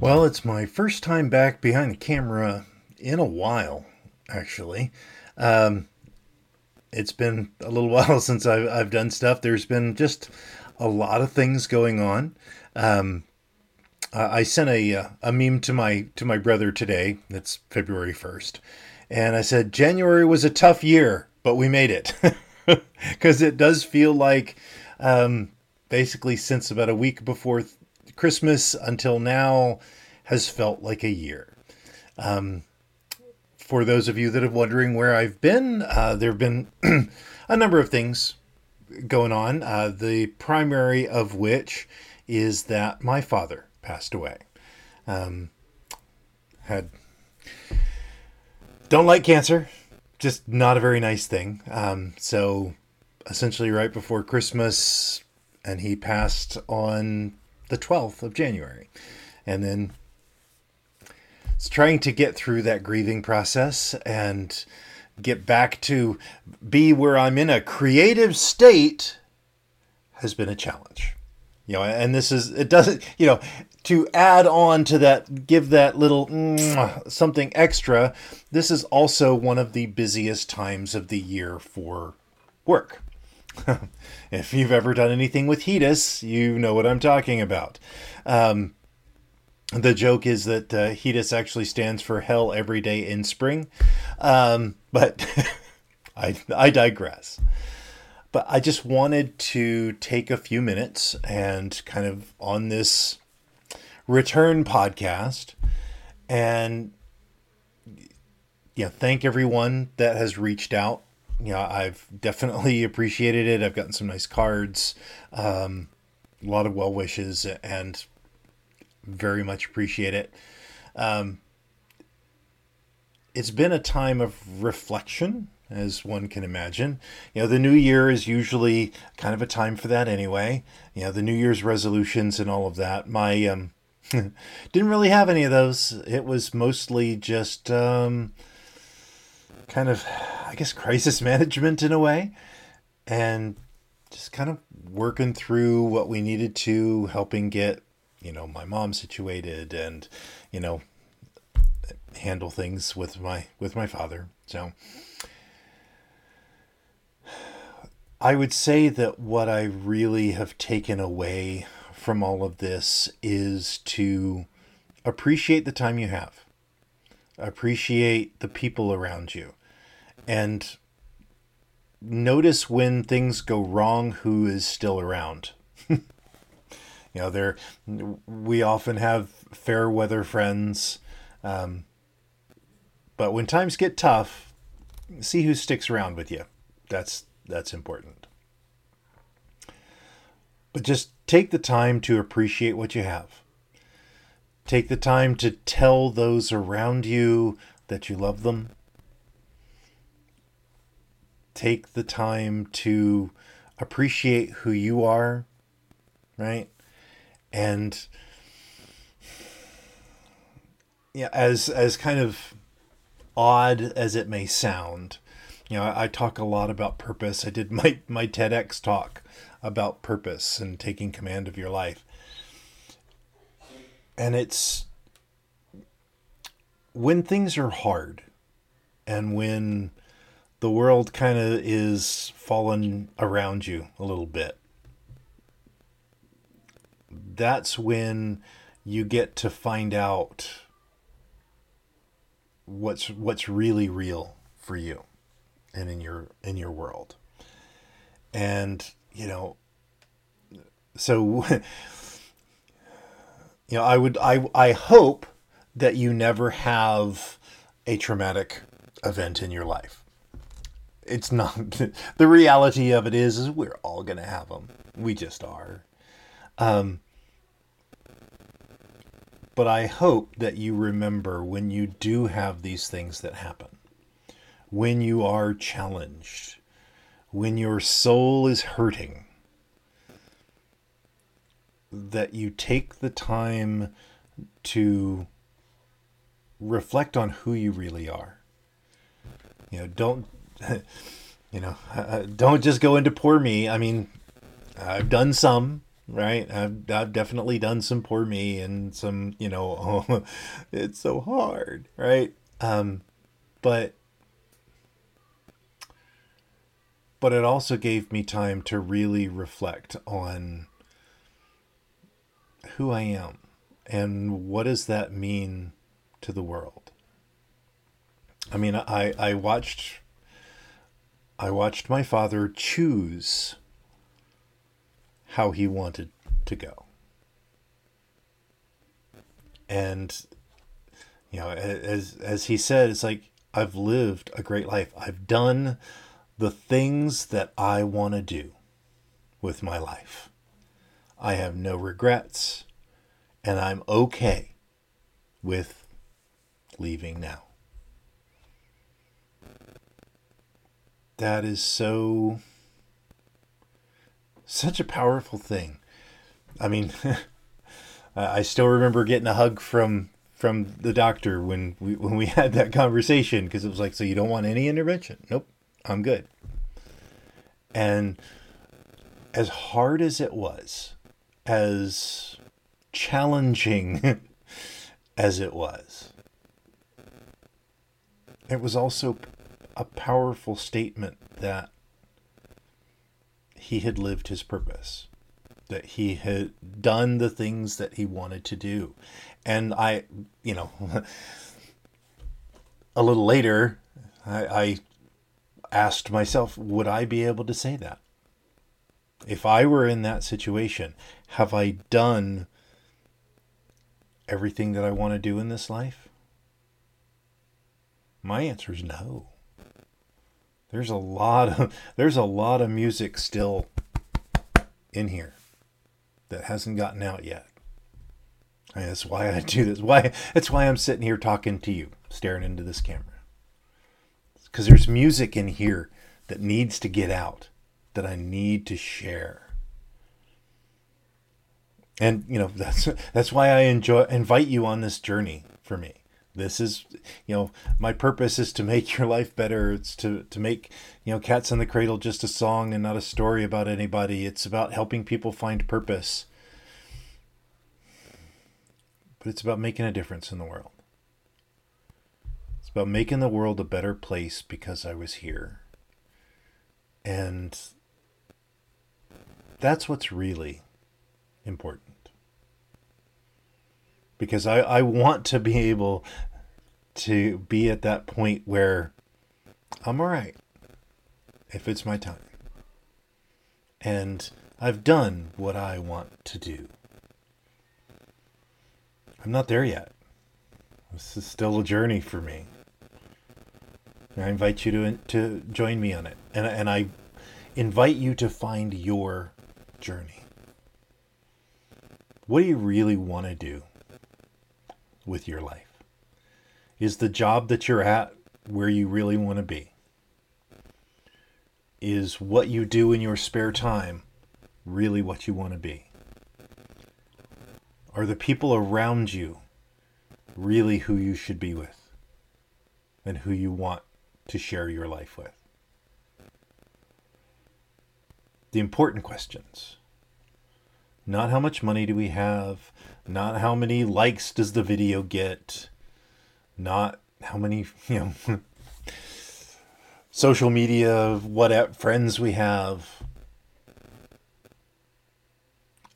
Well, it's my first time back behind the camera in a while, actually. Um, it's been a little while since I've, I've done stuff. There's been just a lot of things going on. Um, I sent a, uh, a meme to my to my brother today. It's February first, and I said January was a tough year, but we made it because it does feel like um, basically since about a week before Christmas until now has felt like a year. Um, for those of you that are wondering where I've been, uh, there have been a number of things going on. Uh, the primary of which is that my father passed away. Um, had don't like cancer, just not a very nice thing. Um, so essentially, right before Christmas, and he passed on the 12th of January. And then it's trying to get through that grieving process and get back to be where I'm in a creative state has been a challenge. You know, and this is, it doesn't, you know, to add on to that, give that little something extra, this is also one of the busiest times of the year for work. if you've ever done anything with HEDIS, you know what I'm talking about. Um, the joke is that uh, HEDIS actually stands for Hell Every Day in Spring. Um, but I, I digress. But I just wanted to take a few minutes and kind of on this return podcast and yeah, thank everyone that has reached out you know, I've definitely appreciated it. I've gotten some nice cards, um, a lot of well wishes, and very much appreciate it. Um, it's been a time of reflection, as one can imagine. You know, the new year is usually kind of a time for that anyway. You know, the New Year's resolutions and all of that. My um, didn't really have any of those. It was mostly just um, kind of I guess, crisis management in a way, and just kind of working through what we needed to, helping get, you know, my mom situated and, you know, handle things with my with my father. So I would say that what I really have taken away from all of this is to appreciate the time you have. Appreciate the people around you and notice when things go wrong who is still around. you know, there we often have fair weather friends, um, but when times get tough, see who sticks around with you. That's that's important. But just take the time to appreciate what you have. Take the time to tell those around you that you love them take the time to appreciate who you are, right? And yeah, as as kind of odd as it may sound, you know, I, I talk a lot about purpose. I did my my TEDx talk about purpose and taking command of your life. And it's when things are hard and when the world kind of is falling around you a little bit. That's when you get to find out what's what's really real for you and in your in your world. And, you know, so you know, I would I I hope that you never have a traumatic event in your life it's not the reality of it is is we're all gonna have them we just are. Um, but i hope that you remember when you do have these things that happen when you are challenged when your soul is hurting that you take the time to reflect on who you really are. You know don't you know, uh, don't just go into poor me. I mean, I've done some, right? I've, I've definitely done some poor me and some, you know, oh, it's so hard, right? Um, but but it also gave me time to really reflect on who I am and what does that mean to the world. I mean, I I watched I watched my father choose how he wanted to go. And you know, as as he said, it's like I've lived a great life. I've done the things that I want to do with my life. I have no regrets and I'm okay with leaving now. That is so such a powerful thing. I mean, I still remember getting a hug from from the doctor when we when we had that conversation because it was like, so you don't want any intervention? Nope, I'm good. And as hard as it was, as challenging as it was, it was also a powerful statement that he had lived his purpose, that he had done the things that he wanted to do. And I, you know, a little later, I, I asked myself, would I be able to say that? If I were in that situation, have I done everything that I want to do in this life? My answer is no. There's a lot of there's a lot of music still in here that hasn't gotten out yet. And that's why I do this. Why that's why I'm sitting here talking to you, staring into this camera. Because there's music in here that needs to get out, that I need to share. And you know that's that's why I enjoy invite you on this journey for me this is you know my purpose is to make your life better. It's to to make you know cats in the cradle just a song and not a story about anybody. It's about helping people find purpose. But it's about making a difference in the world. It's about making the world a better place because i was here. And that's what's really important. Because I, I want to be able to be at that point where I'm all right if it's my time. And I've done what I want to do. I'm not there yet. This is still a journey for me. I invite you to to join me on it, and and I invite you to find your journey. What do you really want to do? with your life? Is the job that you're at where you really want to be? Is what you do in your spare time really what you want to be? Are the people around you really who you should be with and who you want to share your life with? The important questions. Not how much money do we have, not how many likes does the video get, not how many, you know, social media, what friends we have.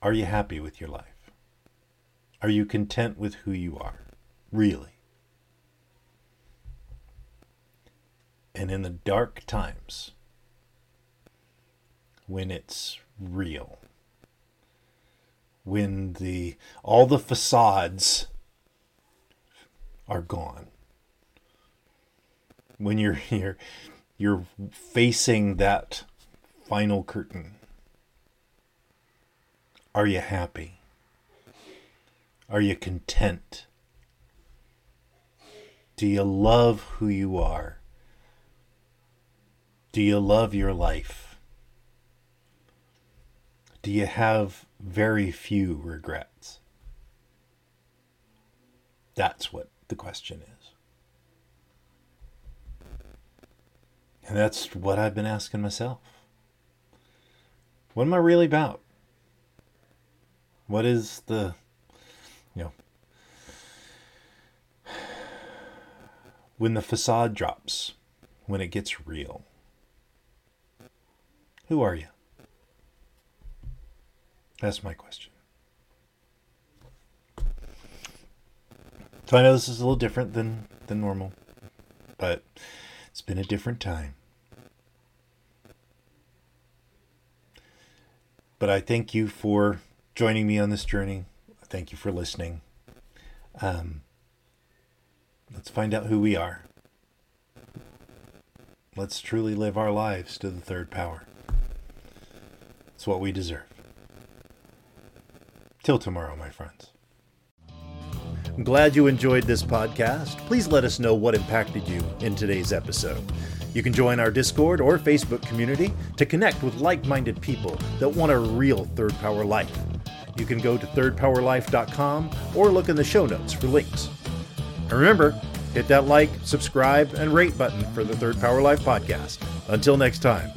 Are you happy with your life? Are you content with who you are? Really? And in the dark times, when it's real, when the all the facades are gone. When you're you're you're facing that final curtain. Are you happy? Are you content? Do you love who you are? Do you love your life? Do you have very few regrets? That's what the question is. And that's what I've been asking myself. What am I really about? What is the, you know, when the facade drops, when it gets real? Who are you? That's my question. So I know this is a little different than, than normal, but it's been a different time. But I thank you for joining me on this journey. Thank you for listening. Um, let's find out who we are. Let's truly live our lives to the third power. It's what we deserve. Till tomorrow, my friends. I'm glad you enjoyed this podcast. Please let us know what impacted you in today's episode. You can join our Discord or Facebook community to connect with like minded people that want a real third power life. You can go to thirdpowerlife.com or look in the show notes for links. And remember, hit that like, subscribe, and rate button for the Third Power Life podcast. Until next time.